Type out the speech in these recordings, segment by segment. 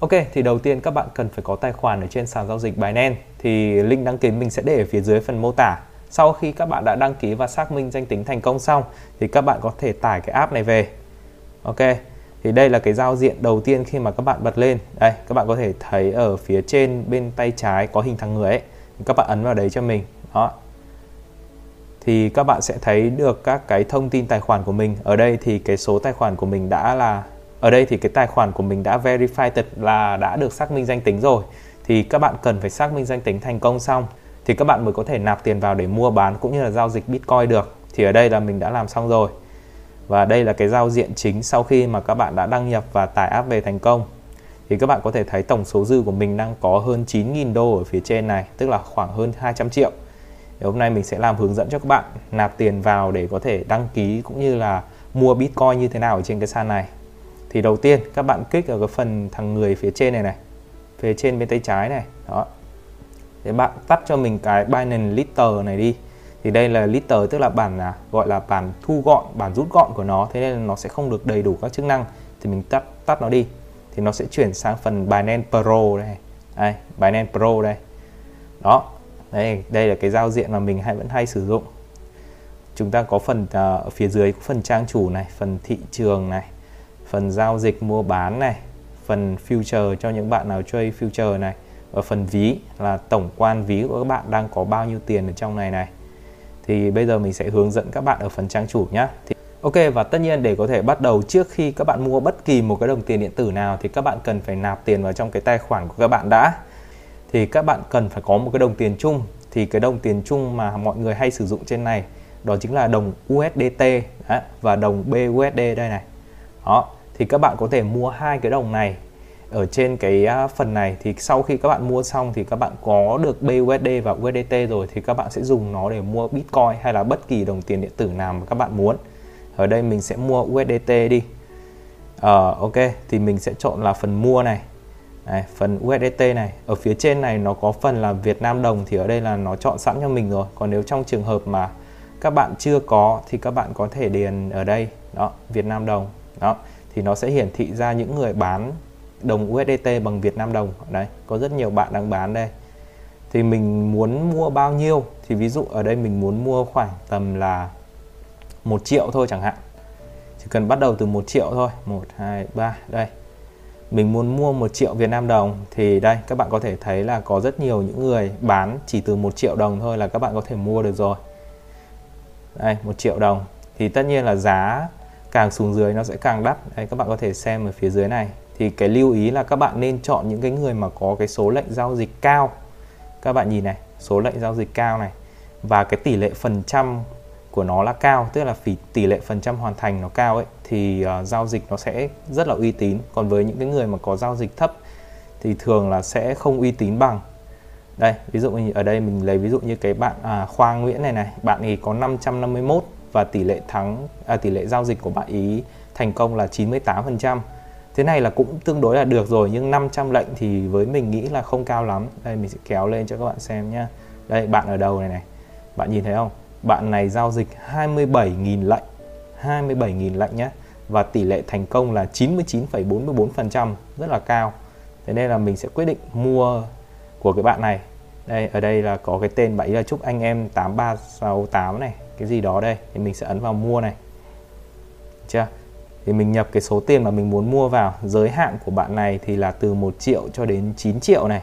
Ok, thì đầu tiên các bạn cần phải có tài khoản ở trên sàn giao dịch Binance thì link đăng ký mình sẽ để ở phía dưới phần mô tả. Sau khi các bạn đã đăng ký và xác minh danh tính thành công xong thì các bạn có thể tải cái app này về. Ok, thì đây là cái giao diện đầu tiên khi mà các bạn bật lên. Đây, các bạn có thể thấy ở phía trên bên tay trái có hình thằng người ấy. Các bạn ấn vào đấy cho mình. Đó. Thì các bạn sẽ thấy được các cái thông tin tài khoản của mình. Ở đây thì cái số tài khoản của mình đã là ở đây thì cái tài khoản của mình đã verified là đã được xác minh danh tính rồi. Thì các bạn cần phải xác minh danh tính thành công xong, thì các bạn mới có thể nạp tiền vào để mua bán cũng như là giao dịch Bitcoin được. Thì ở đây là mình đã làm xong rồi. Và đây là cái giao diện chính sau khi mà các bạn đã đăng nhập và tải app về thành công. Thì các bạn có thể thấy tổng số dư của mình đang có hơn 9.000 đô ở phía trên này, tức là khoảng hơn 200 triệu. Thì hôm nay mình sẽ làm hướng dẫn cho các bạn nạp tiền vào để có thể đăng ký cũng như là mua Bitcoin như thế nào ở trên cái sàn này thì đầu tiên các bạn kích ở cái phần thằng người phía trên này này phía trên bên tay trái này đó. Thì bạn tắt cho mình cái Binance Litter này đi. Thì đây là Litter tức là bản à, gọi là bản thu gọn bản rút gọn của nó. Thế nên nó sẽ không được đầy đủ các chức năng. Thì mình tắt tắt nó đi. Thì nó sẽ chuyển sang phần Binance Pro đây đây Binance Pro đây. Đó. Đây đây là cái giao diện mà mình hay vẫn hay sử dụng. Chúng ta có phần uh, ở phía dưới có phần trang chủ này phần thị trường này phần giao dịch mua bán này, phần future cho những bạn nào chơi future này, và phần ví là tổng quan ví của các bạn đang có bao nhiêu tiền ở trong này này. Thì bây giờ mình sẽ hướng dẫn các bạn ở phần trang chủ nhé thì, Ok, và tất nhiên để có thể bắt đầu trước khi các bạn mua bất kỳ một cái đồng tiền điện tử nào thì các bạn cần phải nạp tiền vào trong cái tài khoản của các bạn đã. Thì các bạn cần phải có một cái đồng tiền chung. Thì cái đồng tiền chung mà mọi người hay sử dụng trên này, đó chính là đồng USDT và đồng BUSD đây này. Đó thì các bạn có thể mua hai cái đồng này ở trên cái à, phần này. Thì sau khi các bạn mua xong thì các bạn có được BUSD và USDT rồi thì các bạn sẽ dùng nó để mua Bitcoin hay là bất kỳ đồng tiền điện tử nào mà các bạn muốn. Ở đây mình sẽ mua USDT đi. Ờ uh, ok thì mình sẽ chọn là phần mua này. Này, phần USDT này. Ở phía trên này nó có phần là Việt Nam đồng thì ở đây là nó chọn sẵn cho mình rồi. Còn nếu trong trường hợp mà các bạn chưa có thì các bạn có thể điền ở đây. Đó Việt Nam đồng. Đó thì nó sẽ hiển thị ra những người bán đồng USDT bằng Việt Nam đồng. Đấy, có rất nhiều bạn đang bán đây. Thì mình muốn mua bao nhiêu? Thì ví dụ ở đây mình muốn mua khoảng tầm là một triệu thôi chẳng hạn. Chỉ cần bắt đầu từ một triệu thôi. Một, hai, ba, đây. Mình muốn mua một triệu Việt Nam đồng thì đây, các bạn có thể thấy là có rất nhiều những người bán chỉ từ một triệu đồng thôi là các bạn có thể mua được rồi. Đây, một triệu đồng. Thì tất nhiên là giá càng xuống dưới nó sẽ càng đắt. Đây các bạn có thể xem ở phía dưới này. Thì cái lưu ý là các bạn nên chọn những cái người mà có cái số lệnh giao dịch cao. Các bạn nhìn này số lệnh giao dịch cao này. Và cái tỷ lệ phần trăm của nó là cao tức là tỷ lệ phần trăm hoàn thành nó cao ấy thì uh, giao dịch nó sẽ rất là uy tín. Còn với những cái người mà có giao dịch thấp thì thường là sẽ không uy tín bằng. Đây ví dụ như ở đây mình lấy ví dụ như cái bạn à, Khoa Nguyễn này này. Bạn ấy có 551 và tỷ lệ thắng à, tỷ lệ giao dịch của bạn ý thành công là 98%. Thế này là cũng tương đối là được rồi nhưng 500 lệnh thì với mình nghĩ là không cao lắm. Đây mình sẽ kéo lên cho các bạn xem nhá. Đây bạn ở đầu này này. Bạn nhìn thấy không? Bạn này giao dịch 27.000 lệnh. 27.000 lệnh nhé và tỷ lệ thành công là 99,44% rất là cao. Thế nên là mình sẽ quyết định mua của cái bạn này. Đây ở đây là có cái tên bảy là chúc anh em 8368 này cái gì đó đây thì mình sẽ ấn vào mua này. Chưa? Thì mình nhập cái số tiền mà mình muốn mua vào. Giới hạn của bạn này thì là từ 1 triệu cho đến 9 triệu này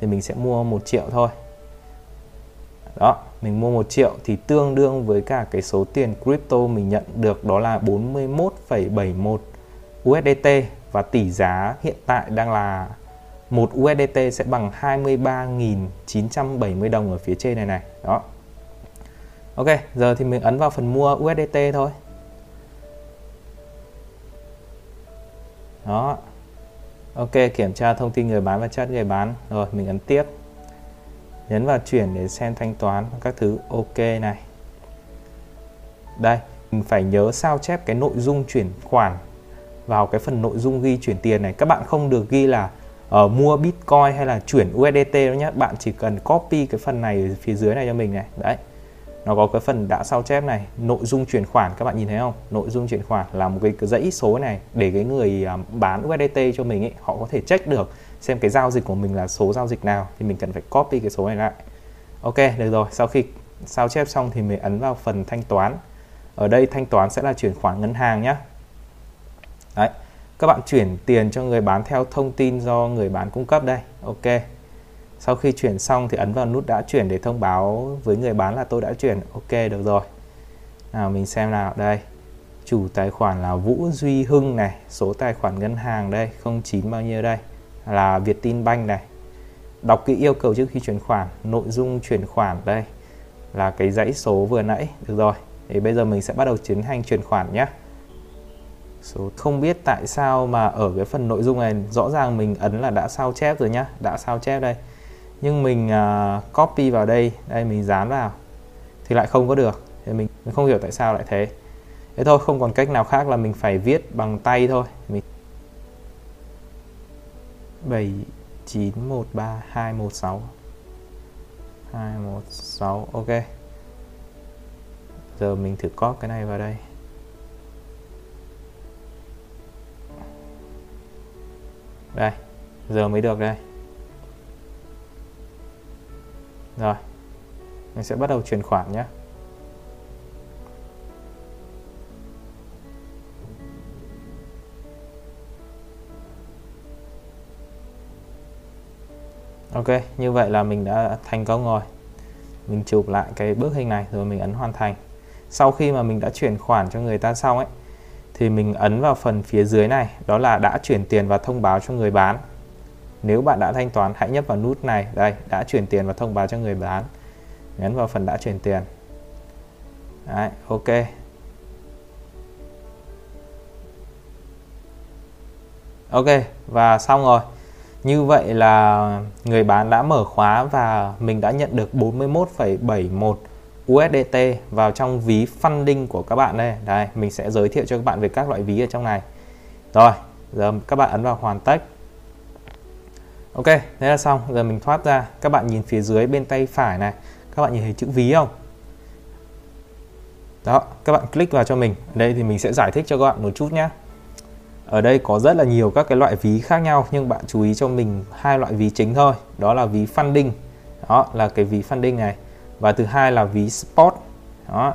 thì mình sẽ mua 1 triệu thôi. Đó mình mua 1 triệu thì tương đương với cả cái số tiền crypto mình nhận được đó là 41,71 USDT và tỷ giá hiện tại đang là một USDT sẽ bằng 23.970 đồng ở phía trên này này đó Ok, giờ thì mình ấn vào phần mua USDT thôi. Đó. Ok, kiểm tra thông tin người bán và chat người bán. Rồi, mình ấn tiếp. Nhấn vào chuyển để xem thanh toán các thứ. Ok này. Đây, mình phải nhớ sao chép cái nội dung chuyển khoản vào cái phần nội dung ghi chuyển tiền này. Các bạn không được ghi là uh, mua Bitcoin hay là chuyển USDT đó nhé. Bạn chỉ cần copy cái phần này phía dưới này cho mình này. Đấy. Nó có cái phần đã sao chép này. Nội dung chuyển khoản các bạn nhìn thấy không? Nội dung chuyển khoản là một cái, cái dãy số này để cái người à, bán USDT cho mình ấy họ có thể check được xem cái giao dịch của mình là số giao dịch nào thì mình cần phải copy cái số này lại. Ok được rồi. Sau khi sao chép xong thì mình ấn vào phần thanh toán. Ở đây thanh toán sẽ là chuyển khoản ngân hàng nhé đấy các bạn chuyển tiền cho người bán theo thông tin do người bán cung cấp đây. Ok. Sau khi chuyển xong thì ấn vào nút đã chuyển để thông báo với người bán là tôi đã chuyển. Ok, được rồi. Nào, mình xem nào. Đây. Chủ tài khoản là Vũ Duy Hưng này. Số tài khoản ngân hàng đây 09 bao nhiêu đây. Là Vietinbank này. Đọc kỹ yêu cầu trước khi chuyển khoản. Nội dung chuyển khoản đây là cái dãy số vừa nãy. Được rồi. Thì bây giờ mình sẽ bắt đầu tiến hành chuyển khoản nhé số không biết tại sao mà ở cái phần nội dung này rõ ràng mình ấn là đã sao chép rồi nhá đã sao chép đây. Nhưng mình uh, copy vào đây đây mình dán vào thì lại không có được. Thì mình, mình không hiểu tại sao lại thế. Thế thôi không còn cách nào khác là mình phải viết bằng tay thôi. Mình 7 9 1 3 2 1 6 2 1 6 ok. Giờ mình thử copy cái này vào đây. Đây giờ mới được đây rồi mình sẽ bắt đầu chuyển khoản nhé Ok, như vậy là mình đã thành công rồi. Mình chụp lại cái bức hình này rồi mình ấn hoàn thành. Sau khi mà mình đã chuyển khoản cho người ta xong ấy thì mình ấn vào phần phía dưới này, đó là đã chuyển tiền và thông báo cho người bán. Nếu bạn đã thanh toán hãy nhấp vào nút này, đây, đã chuyển tiền và thông báo cho người bán. Nhấn vào phần đã chuyển tiền. Đấy, ok. Ok, và xong rồi. Như vậy là người bán đã mở khóa và mình đã nhận được 41,71 USDT vào trong ví funding của các bạn đây. Đây, mình sẽ giới thiệu cho các bạn về các loại ví ở trong này. Rồi, giờ các bạn ấn vào hoàn tất. Ok, thế là xong. Giờ mình thoát ra. Các bạn nhìn phía dưới bên tay phải này. Các bạn nhìn thấy chữ ví không? Đó, các bạn click vào cho mình. Ở đây thì mình sẽ giải thích cho các bạn một chút nhé. Ở đây có rất là nhiều các cái loại ví khác nhau nhưng bạn chú ý cho mình hai loại ví chính thôi. Đó là ví funding. Đó là cái ví funding này và thứ hai là ví spot. Đó.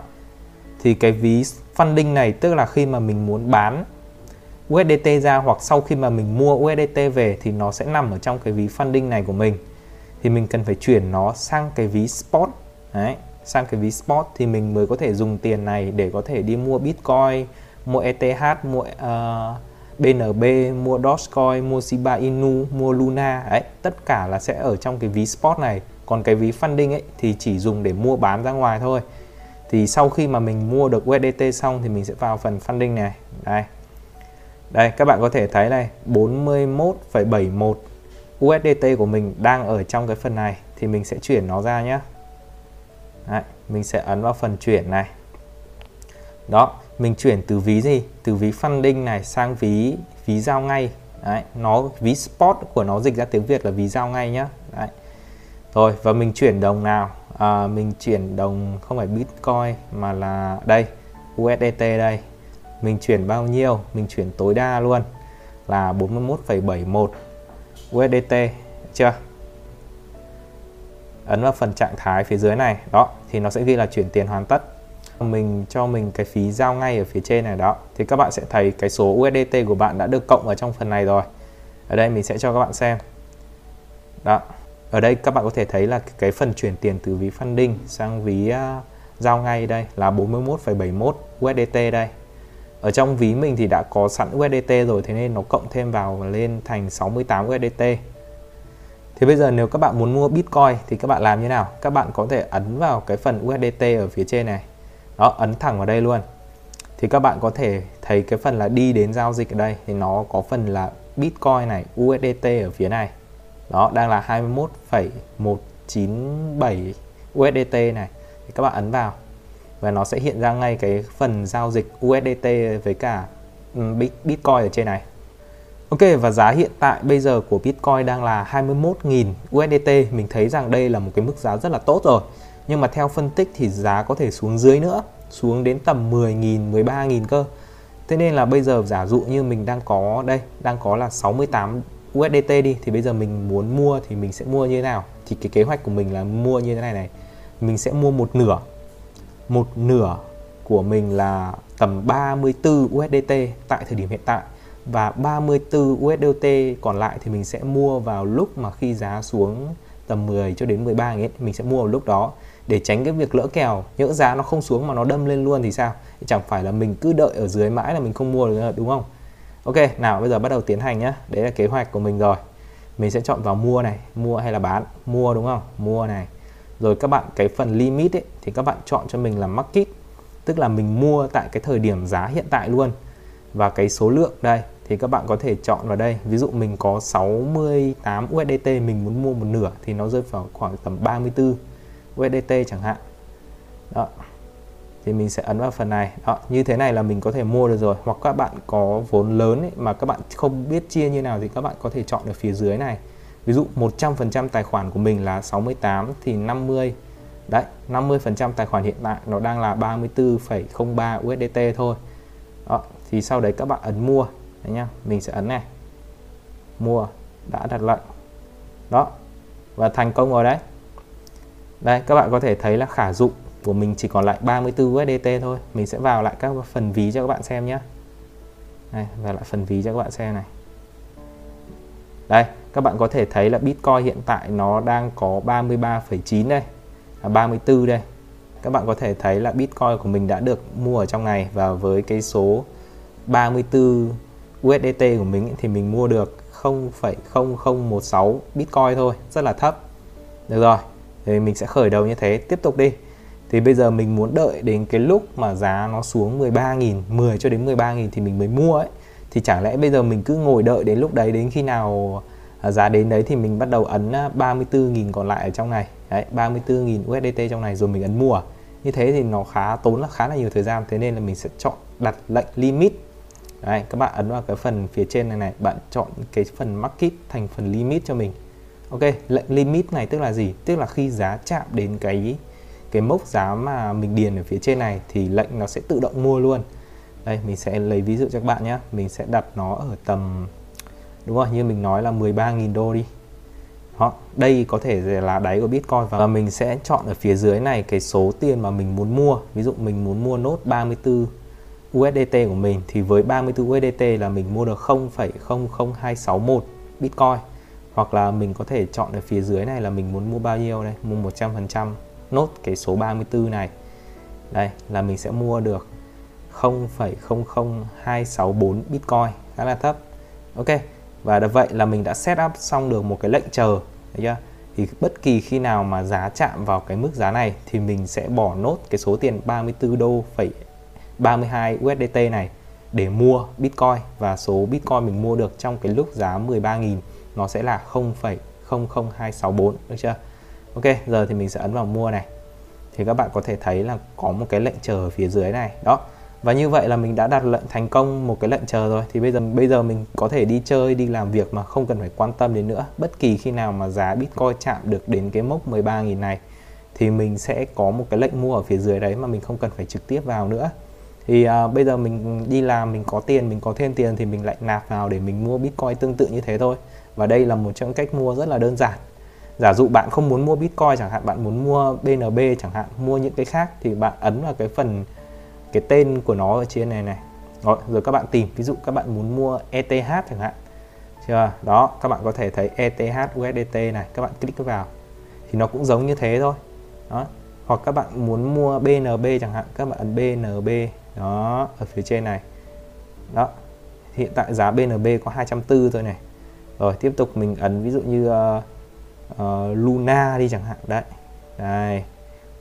Thì cái ví funding này tức là khi mà mình muốn bán USDT ra hoặc sau khi mà mình mua USDT về thì nó sẽ nằm ở trong cái ví funding này của mình. Thì mình cần phải chuyển nó sang cái ví spot. Đấy, sang cái ví spot thì mình mới có thể dùng tiền này để có thể đi mua Bitcoin, mua ETH, mua ờ, uh, BNB, mua Dogecoin, mua Shiba Inu, mua Luna ấy, tất cả là sẽ ở trong cái ví spot này. Còn cái ví funding ấy thì chỉ dùng để mua bán ra ngoài thôi. Thì sau khi mà mình mua được USDT xong thì mình sẽ vào phần funding này. Đây. Đây các bạn có thể thấy này, 41,71 USDT của mình đang ở trong cái phần này thì mình sẽ chuyển nó ra nhé. Đấy, mình sẽ ấn vào phần chuyển này. Đó, mình chuyển từ ví gì từ ví funding này sang ví ví giao ngay đấy nó ví spot của nó dịch ra tiếng Việt là ví giao ngay nhá đấy rồi và mình chuyển đồng nào? À, mình chuyển đồng không phải Bitcoin mà là đây USDT đây. Mình chuyển bao nhiêu? Mình chuyển tối đa luôn là 41,71 USDT chưa? Ấn vào phần trạng thái phía dưới này đó thì nó sẽ ghi là chuyển tiền hoàn tất. Mình cho mình cái phí giao ngay ở phía trên này đó. Thì các bạn sẽ thấy cái số USDT của bạn đã được cộng ở trong phần này rồi. Ở đây mình sẽ cho các bạn xem. Đó ở đây các bạn có thể thấy là cái phần chuyển tiền từ ví funding sang ví uh, giao ngay đây là 41,71 USDT đây. Ở trong ví mình thì đã có sẵn USDT rồi thế nên nó cộng thêm vào lên thành 68 USDT thì bây giờ nếu các bạn muốn mua Bitcoin thì các bạn làm như nào? Các bạn có thể ấn vào cái phần USDT ở phía trên này. Đó ấn thẳng vào đây luôn. Thì các bạn có thể thấy cái phần là đi đến giao dịch ở đây thì nó có phần là Bitcoin này USDT ở phía này đó đang là 21,197 USDT này. Thì các bạn ấn vào. Và nó sẽ hiện ra ngay cái phần giao dịch USDT với cả ừ, Bitcoin ở trên này. Ok và giá hiện tại bây giờ của Bitcoin đang là 21.000 USDT mình thấy rằng đây là một cái mức giá rất là tốt rồi. Nhưng mà theo phân tích thì giá có thể xuống dưới nữa xuống đến tầm 10.000 13.000 cơ. Thế nên là bây giờ giả dụ như mình đang có đây đang có là 68 USDT đi, thì bây giờ mình muốn mua thì mình sẽ mua như thế nào? Thì cái kế hoạch của mình là mua như thế này này. Mình sẽ mua một nửa. Một nửa của mình là tầm 34 USDT tại thời điểm hiện tại. Và 34 USDT còn lại thì mình sẽ mua vào lúc mà khi giá xuống tầm 10 cho đến 13 nghìn mình sẽ mua vào lúc đó. Để tránh cái việc lỡ kèo, nhỡ giá nó không xuống mà nó đâm lên luôn thì sao? Chẳng phải là mình cứ đợi ở dưới mãi là mình không mua được đúng không? Ok nào bây giờ bắt đầu tiến hành nhé. đấy là kế hoạch của mình rồi. Mình sẽ chọn vào mua này mua hay là bán? Mua đúng không? Mua này. Rồi các bạn cái phần limit ấy, thì các bạn chọn cho mình là market tức là mình mua tại cái thời điểm giá hiện tại luôn. Và cái số lượng đây thì các bạn có thể chọn vào đây. Ví dụ mình có 68 USDT mình muốn mua một nửa thì nó rơi vào khoảng tầm 34 USDT chẳng hạn. Đó thì mình sẽ ấn vào phần này. Đó như thế này là mình có thể mua được rồi. Hoặc các bạn có vốn lớn ấy, mà các bạn không biết chia như nào thì các bạn có thể chọn ở phía dưới này. Ví dụ 100% tài khoản của mình là 68 thì 50 đấy 50% tài khoản hiện tại nó đang là 34,03 USDT thôi. Đó, thì sau đấy các bạn ấn mua đấy nhá. Mình sẽ ấn này. Mua đã đặt lệnh. Đó và thành công rồi đấy. Đây các bạn có thể thấy là khả dụng của mình chỉ còn lại 34 USDT thôi. Mình sẽ vào lại các phần ví cho các bạn xem nhé. Này vào lại phần ví cho các bạn xem này. Đây các bạn có thể thấy là Bitcoin hiện tại nó đang có 33,9 đây là 34 đây. Các bạn có thể thấy là Bitcoin của mình đã được mua ở trong này và với cái số 34 USDT của mình thì mình mua được 0,0016 Bitcoin thôi. Rất là thấp. Được rồi thì mình sẽ khởi đầu như thế. Tiếp tục đi thì bây giờ mình muốn đợi đến cái lúc mà giá nó xuống 13.000 10 cho đến 13.000 thì mình mới mua ấy. Thì chẳng lẽ bây giờ mình cứ ngồi đợi đến lúc đấy, đến khi nào à, giá đến đấy thì mình bắt đầu ấn à, 34.000 còn lại ở trong này. Đấy 34.000 USDT trong này rồi mình ấn mua. Như thế thì nó khá, tốn là khá là nhiều thời gian. Thế nên là mình sẽ chọn đặt lệnh limit. Đấy, các bạn ấn vào cái phần phía trên này này, bạn chọn cái phần market thành phần limit cho mình. Ok, lệnh limit này tức là gì? Tức là khi giá chạm đến cái cái mốc giá mà mình điền ở phía trên này thì lệnh nó sẽ tự động mua luôn. Đây mình sẽ lấy ví dụ cho các bạn nhé. Mình sẽ đặt nó ở tầm đúng rồi như mình nói là 13.000 đô đi. Đó, đây có thể là đáy của Bitcoin và mình sẽ chọn ở phía dưới này cái số tiền mà mình muốn mua. Ví dụ mình muốn mua nốt 34 USDT của mình thì với 34 USDT là mình mua được 0,00261 Bitcoin. Hoặc là mình có thể chọn ở phía dưới này là mình muốn mua bao nhiêu đây? Mua 100% nốt cái số 34 này. Đây là mình sẽ mua được 0,00264 Bitcoin khá là thấp. Ok và vậy là mình đã set up xong được một cái lệnh chờ thấy chưa? Thì bất kỳ khi nào mà giá chạm vào cái mức giá này thì mình sẽ bỏ nốt cái số tiền 34 đô phẩy 32 USDT này để mua Bitcoin. Và số Bitcoin mình mua được trong cái lúc giá 13.000 nó sẽ là 0,00264 được chưa? Ok giờ thì mình sẽ ấn vào mua này. Thì các bạn có thể thấy là có một cái lệnh chờ ở phía dưới này đó. Và như vậy là mình đã đặt lệnh thành công một cái lệnh chờ rồi. Thì bây giờ bây giờ mình có thể đi chơi đi làm việc mà không cần phải quan tâm đến nữa. Bất kỳ khi nào mà giá Bitcoin chạm được đến cái mốc 13.000 này thì mình sẽ có một cái lệnh mua ở phía dưới đấy mà mình không cần phải trực tiếp vào nữa. Thì à, bây giờ mình đi làm mình có tiền mình có thêm tiền thì mình lại nạp vào để mình mua Bitcoin tương tự như thế thôi. Và đây là một trong cách mua rất là đơn giản giả dụ bạn không muốn mua Bitcoin chẳng hạn bạn muốn mua BNB chẳng hạn mua những cái khác thì bạn ấn vào cái phần cái tên của nó ở trên này này. Rồi, rồi các bạn tìm ví dụ các bạn muốn mua ETH chẳng hạn. Chưa? Đó các bạn có thể thấy ETH USDT này các bạn click vào. Thì nó cũng giống như thế thôi. Đó. Hoặc các bạn muốn mua BNB chẳng hạn các bạn ấn BNB đó ở phía trên này. Đó. Hiện tại giá BNB có 240 thôi này. Rồi tiếp tục mình ấn ví dụ như uh, uh, Luna đi chẳng hạn. Đấy. Đây.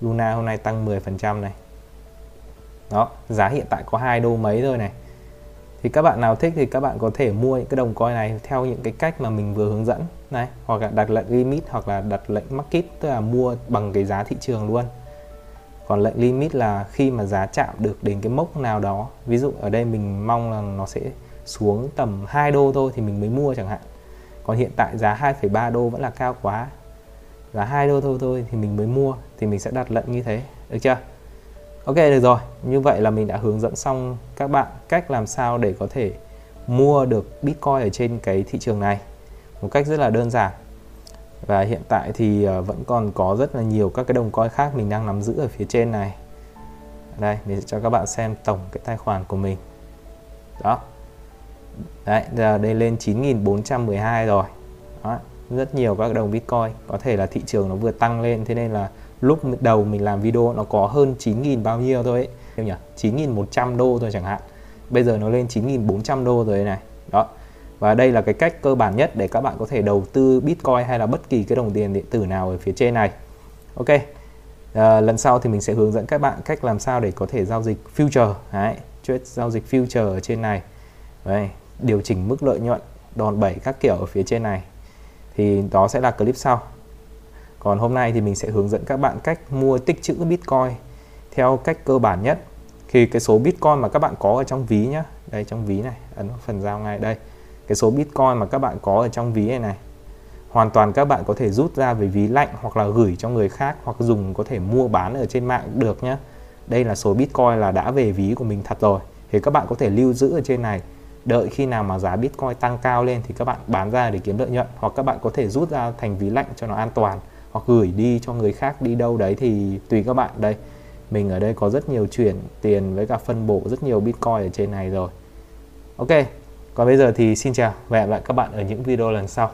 Luna hôm nay tăng 10% này. Đó giá hiện tại có hai đô mấy thôi này. Thì các bạn nào thích thì các bạn có thể mua những cái đồng coin này theo những cái cách mà mình vừa hướng dẫn. Này hoặc là đặt lệnh limit hoặc là đặt lệnh market tức là mua bằng cái giá thị trường luôn. Còn lệnh limit là khi mà giá chạm được đến cái mốc nào đó. Ví dụ ở đây mình mong là nó sẽ xuống tầm 2 đô thôi thì mình mới mua chẳng hạn còn hiện tại giá 2,3 đô vẫn là cao quá. Giá 2 đô thôi thôi thì mình mới mua thì mình sẽ đặt lệnh như thế. Được chưa? Ok được rồi. Như vậy là mình đã hướng dẫn xong các bạn cách làm sao để có thể mua được Bitcoin ở trên cái thị trường này một cách rất là đơn giản. Và hiện tại thì ờ, vẫn còn có rất là nhiều các cái đồng coin khác mình đang nắm giữ ở phía trên này. Đây mình sẽ cho các bạn xem tổng cái tài khoản của mình. Đó đấy giờ đây lên 9.412 rồi. Đó, rất nhiều các đồng Bitcoin. Có thể là thị trường nó vừa tăng lên thế nên là lúc đầu mình làm video nó có hơn 9.000 bao nhiêu thôi ấy. Em nhỉ? 9.100 đô thôi chẳng hạn. Bây giờ nó lên 9.400 đô rồi này. Đó. Và đây là cái cách cơ bản nhất để các bạn có thể đầu tư Bitcoin hay là bất kỳ cái đồng tiền điện tử nào ở phía trên này. Ok. À, lần sau thì mình sẽ hướng dẫn các bạn cách làm sao để có thể giao dịch future. Đấy trade giao dịch future ở trên này. Đấy, điều chỉnh mức lợi nhuận đòn bẩy các kiểu ở phía trên này, thì đó sẽ là clip sau. Còn hôm nay thì mình sẽ hướng dẫn các bạn cách mua tích trữ Bitcoin theo cách cơ bản nhất. Thì cái số Bitcoin mà các bạn có ở trong ví nhá. Đây, trong ví này. Ấn phần giao ngay đây. Cái số Bitcoin mà các bạn có ở trong ví này này, hoàn toàn các bạn có thể rút ra về ví lạnh hoặc là gửi cho người khác hoặc dùng có thể mua bán ở trên mạng được nhé đây là số Bitcoin là đã về ví của mình thật rồi. Thì các bạn có thể lưu giữ ở trên này đợi khi nào mà giá Bitcoin tăng cao lên thì các bạn bán ra để kiếm lợi nhuận, hoặc các bạn có thể rút ra thành ví lạnh cho nó an toàn, hoặc gửi đi cho người khác đi đâu đấy thì tùy các bạn. Đây, mình ở đây có rất nhiều chuyển tiền với cả phân bổ rất nhiều Bitcoin ở trên này rồi. Ok, còn bây giờ thì xin chào và hẹn gặp lại các bạn ở những video lần sau.